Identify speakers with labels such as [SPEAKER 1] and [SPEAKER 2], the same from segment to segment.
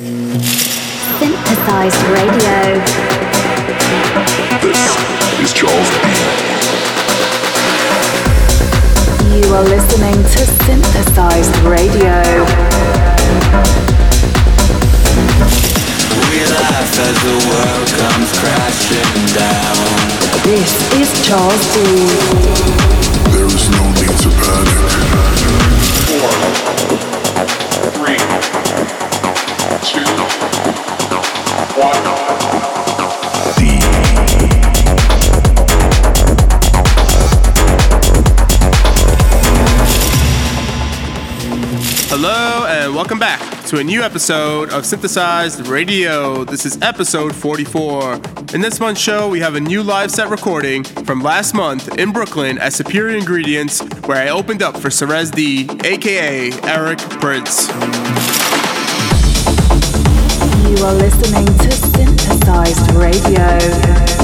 [SPEAKER 1] Synthesized Radio.
[SPEAKER 2] This is Charles D.
[SPEAKER 1] You are listening to Synthesized Radio.
[SPEAKER 3] We laugh as the world comes crashing down.
[SPEAKER 1] This is Charles D.
[SPEAKER 2] There is no need to panic.
[SPEAKER 4] Hello and welcome back to a new episode of Synthesized Radio. This is episode 44. In this month's show, we have a new live set recording from last month in Brooklyn at Superior Ingredients, where I opened up for Cerez D, aka Eric Prince.
[SPEAKER 1] You are listening to Synthesized Radio.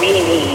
[SPEAKER 5] Radio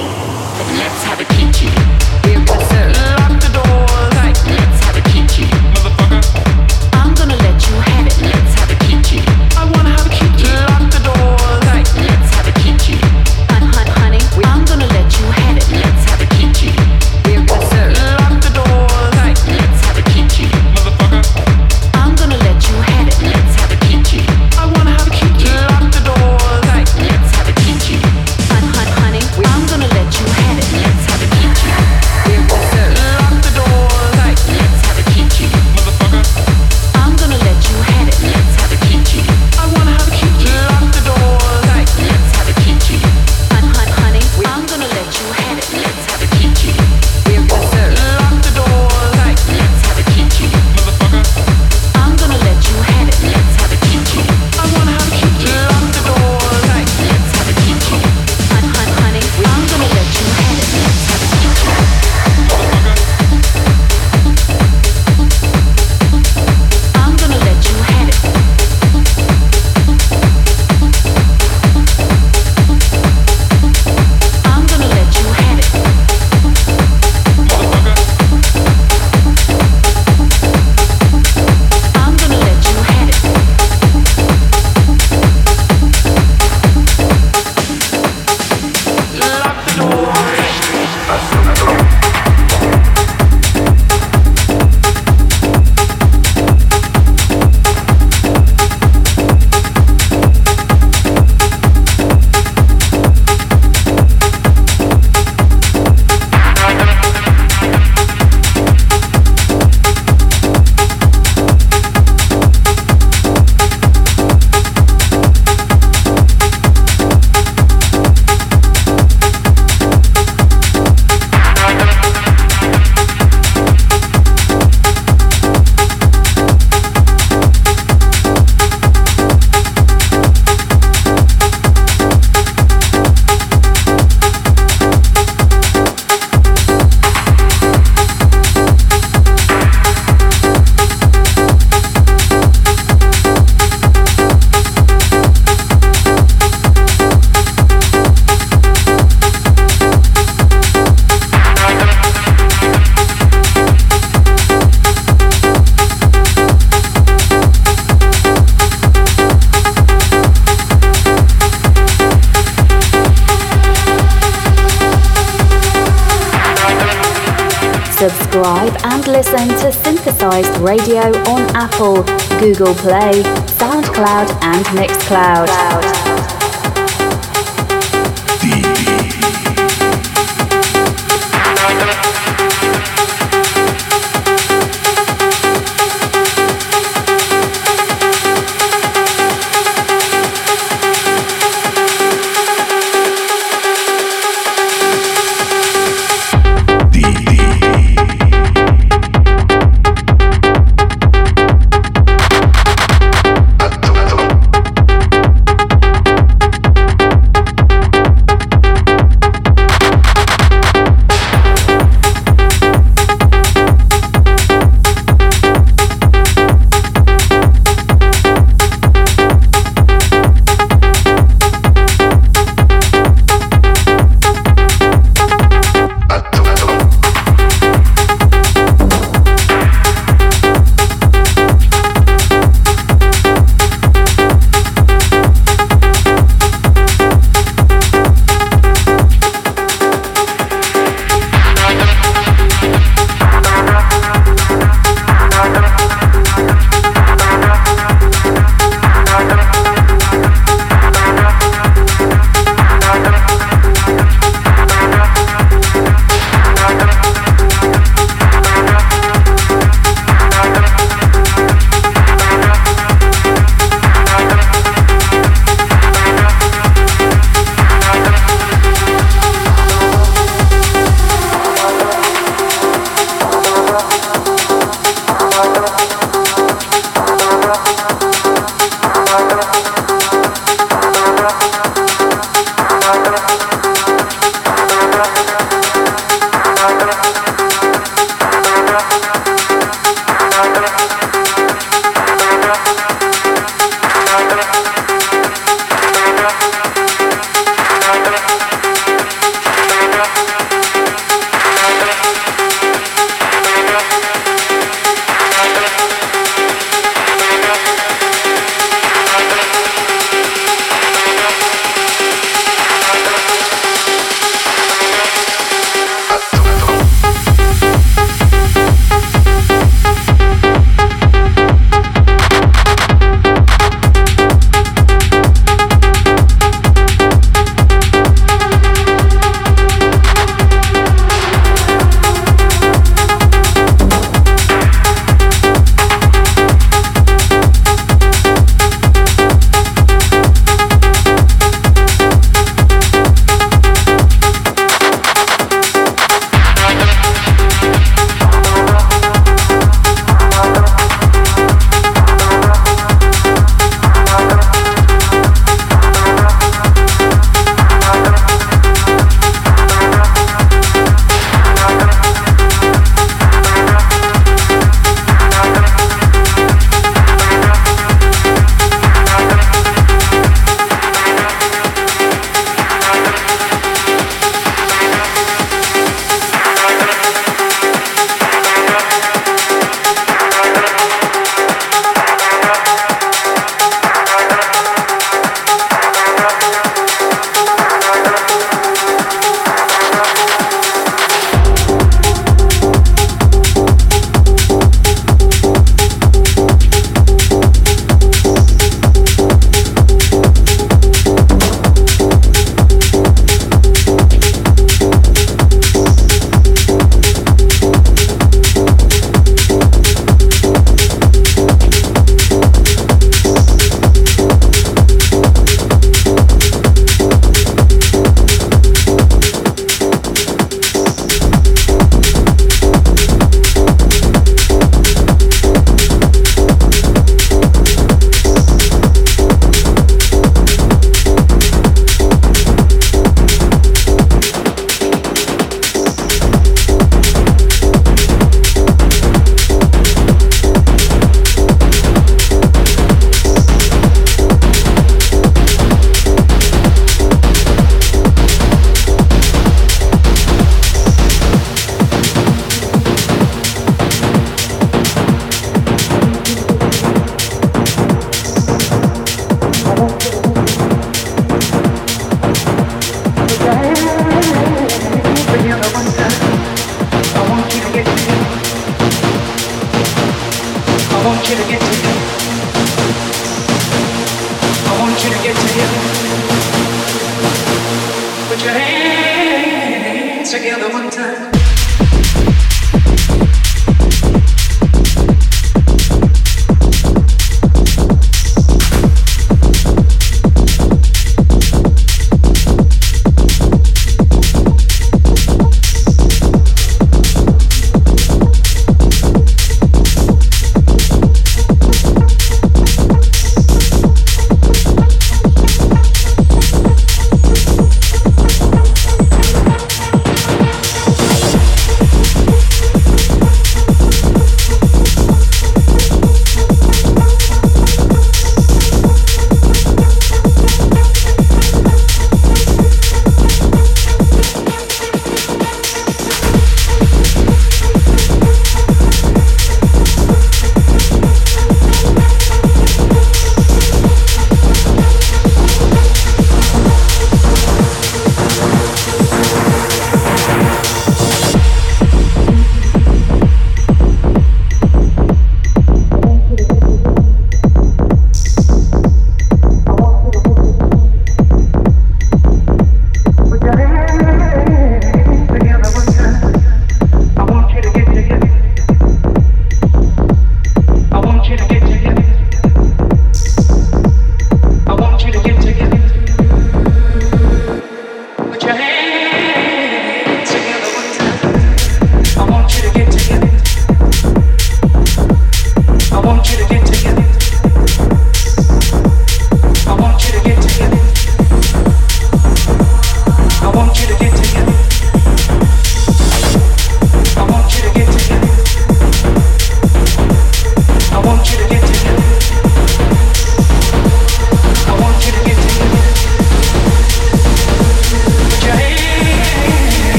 [SPEAKER 5] Google Play, SoundCloud, and Mixcloud.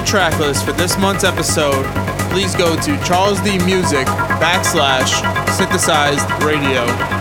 [SPEAKER 6] Full track list for this month's episode, please go to Charles D Music backslash synthesized radio.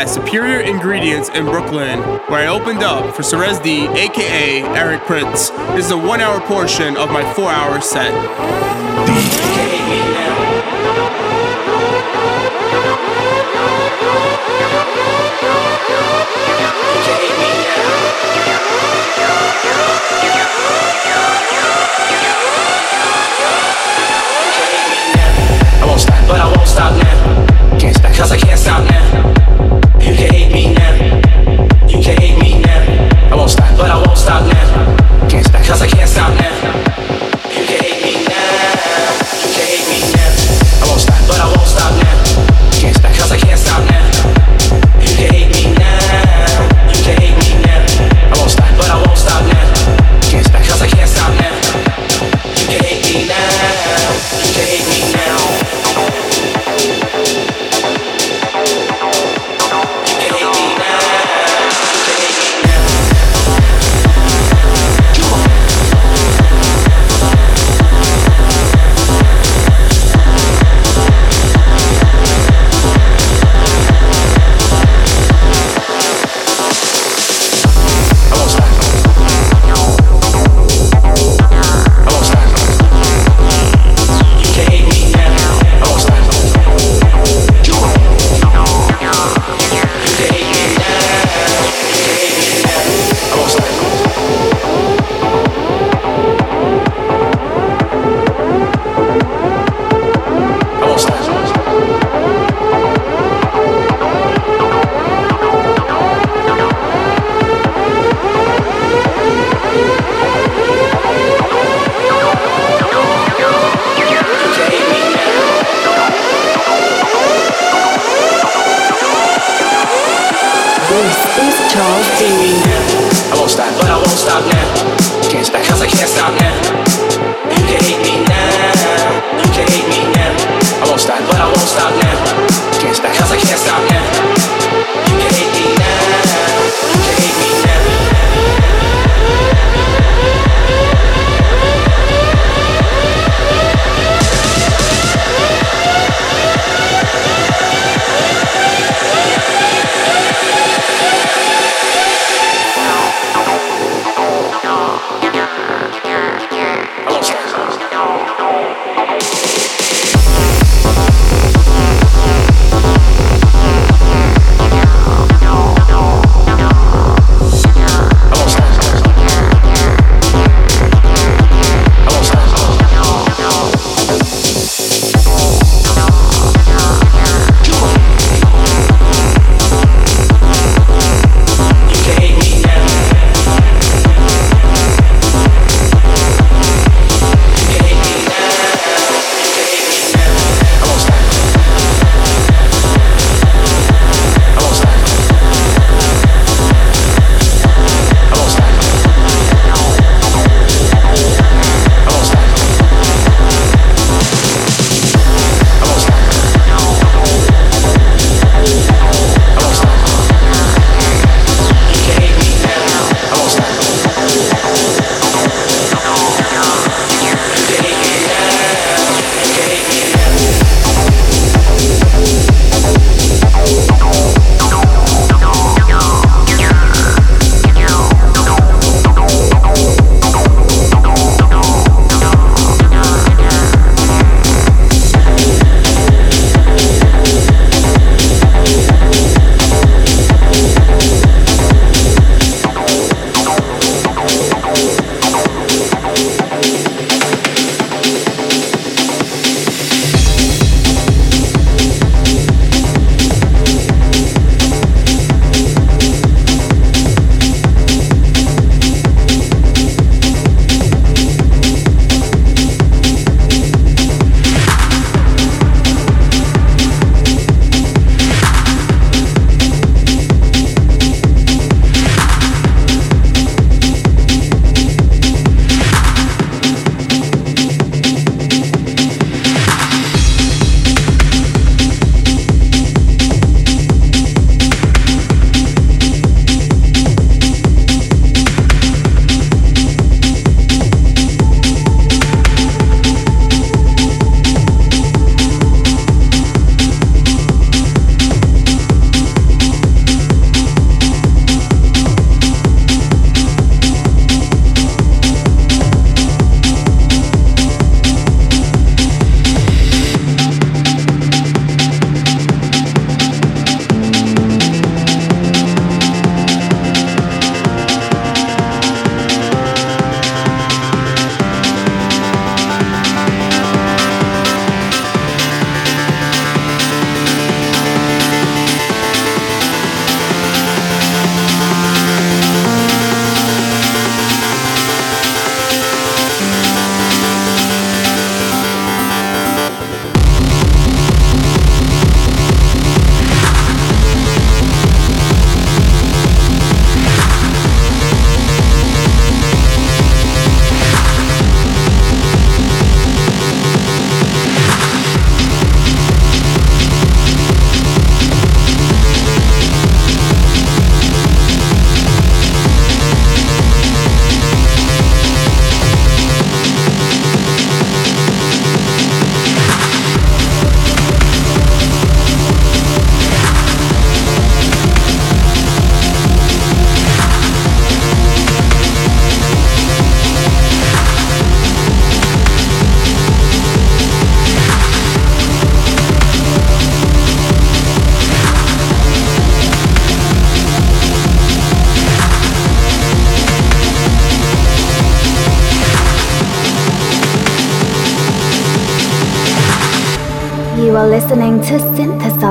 [SPEAKER 4] at Superior Ingredients in Brooklyn, where I opened up for Cirez D, aka Eric Prydz. This is a one hour portion of my four hour set.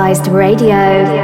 [SPEAKER 1] Synthesized Radio.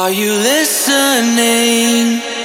[SPEAKER 3] Are you listening?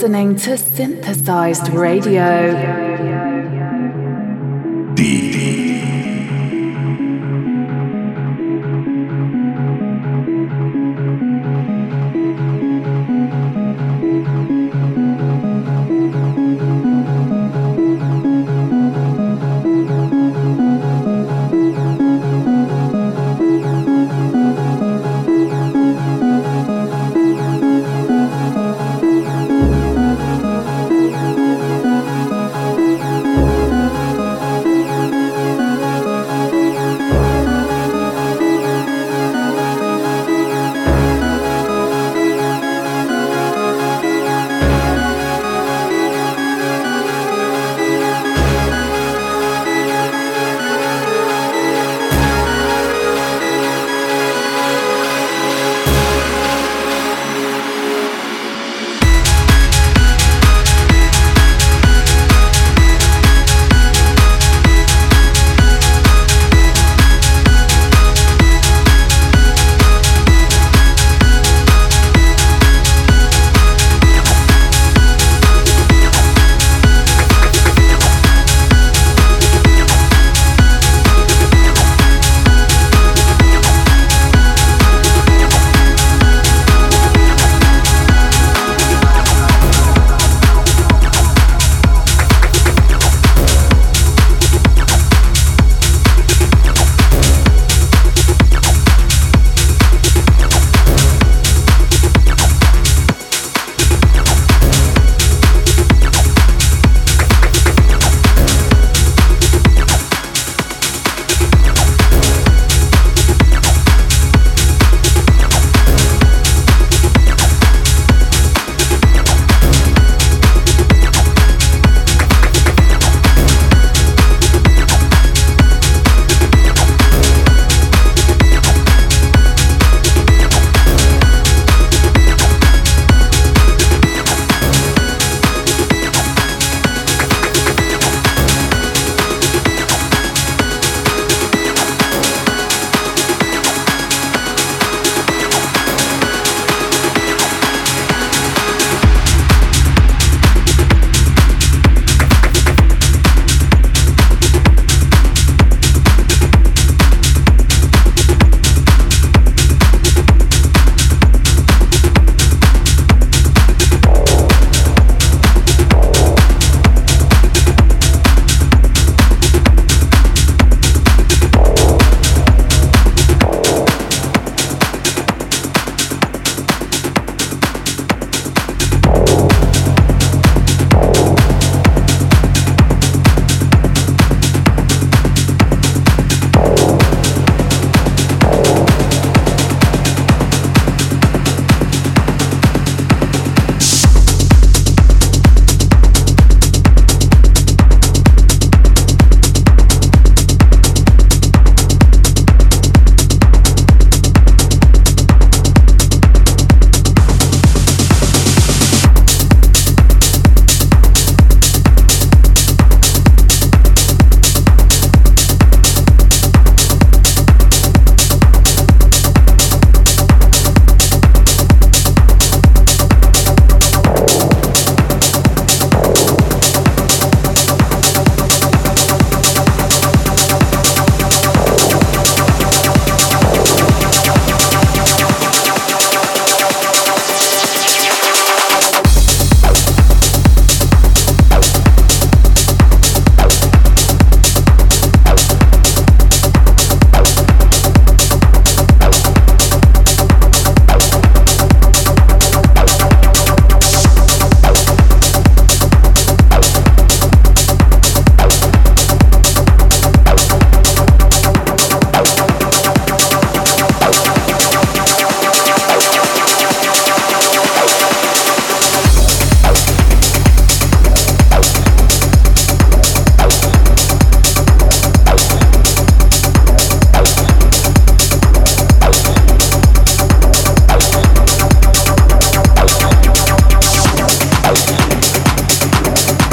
[SPEAKER 3] Listening to
[SPEAKER 1] Synthesized Radio.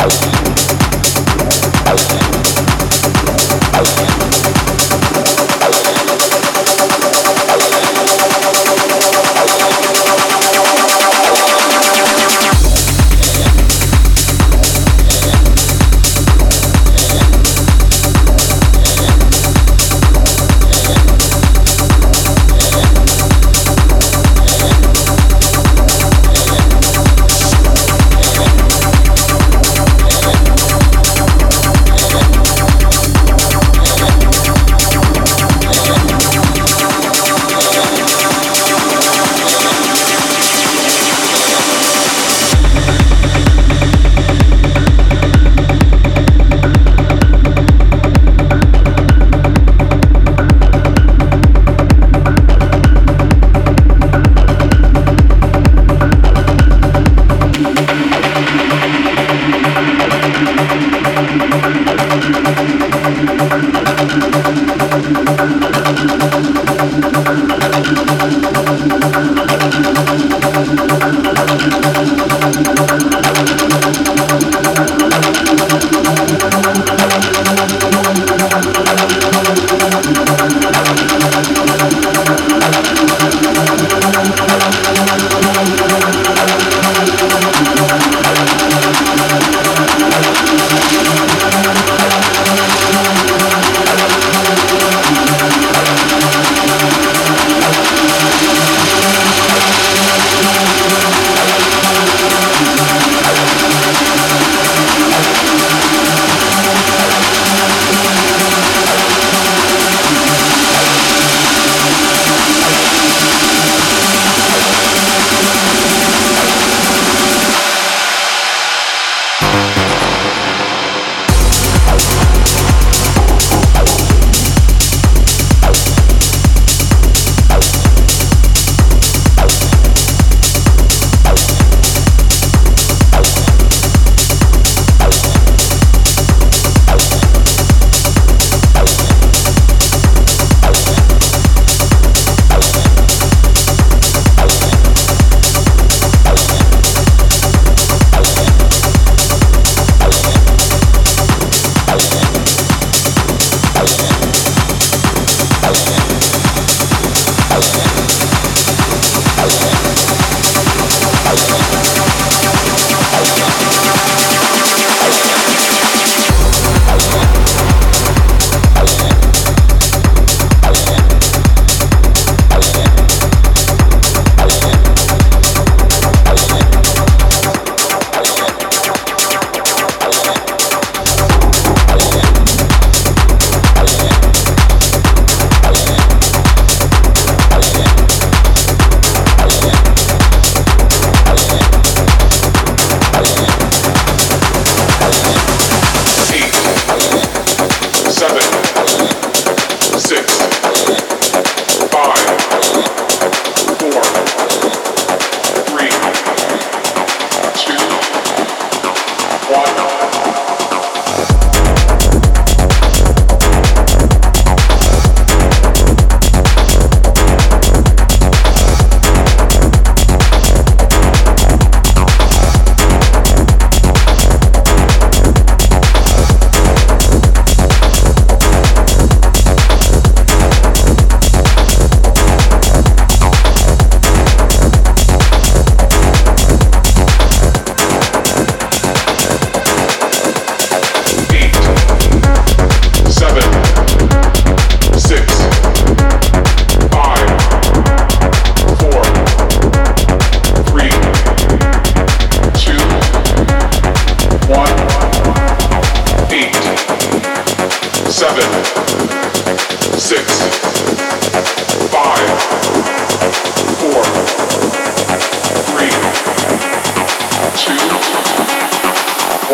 [SPEAKER 7] house.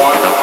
[SPEAKER 7] one.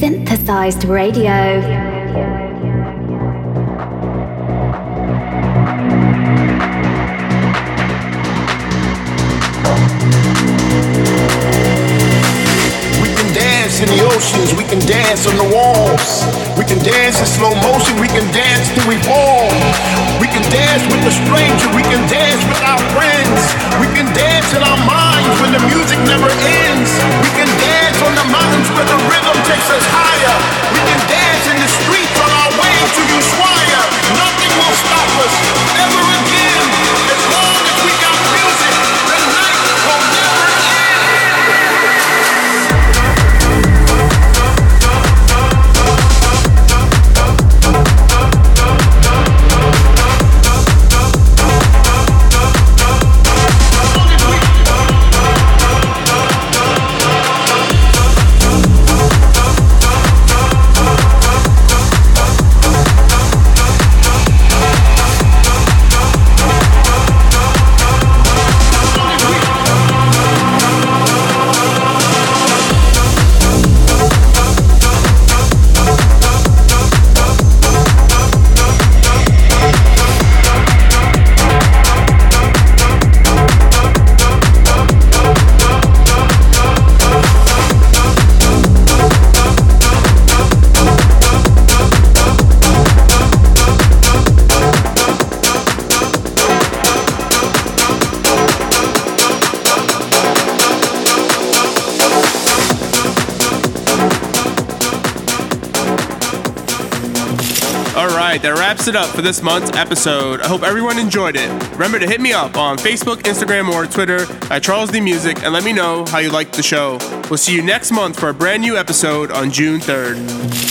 [SPEAKER 7] Synthesized Radio.
[SPEAKER 1] We can dance
[SPEAKER 8] in the oceans, we can dance on the walls. We can dance in slow motion, we can dance till we fall. We can dance with the stranger, we can dance with our friends. We can dance in our minds when the music never ends. We can dance the mountains where the rhythm takes us higher. We can dance in the streets on our way to Ushuaia. Nothing will stop us ever again
[SPEAKER 4] wraps it up for this month's episode. I hope everyone enjoyed it. Remember to hit me up on Facebook, Instagram, or Twitter at Charles D Music and let me know how you liked the show. We'll see you next month for a brand new episode on June 3rd.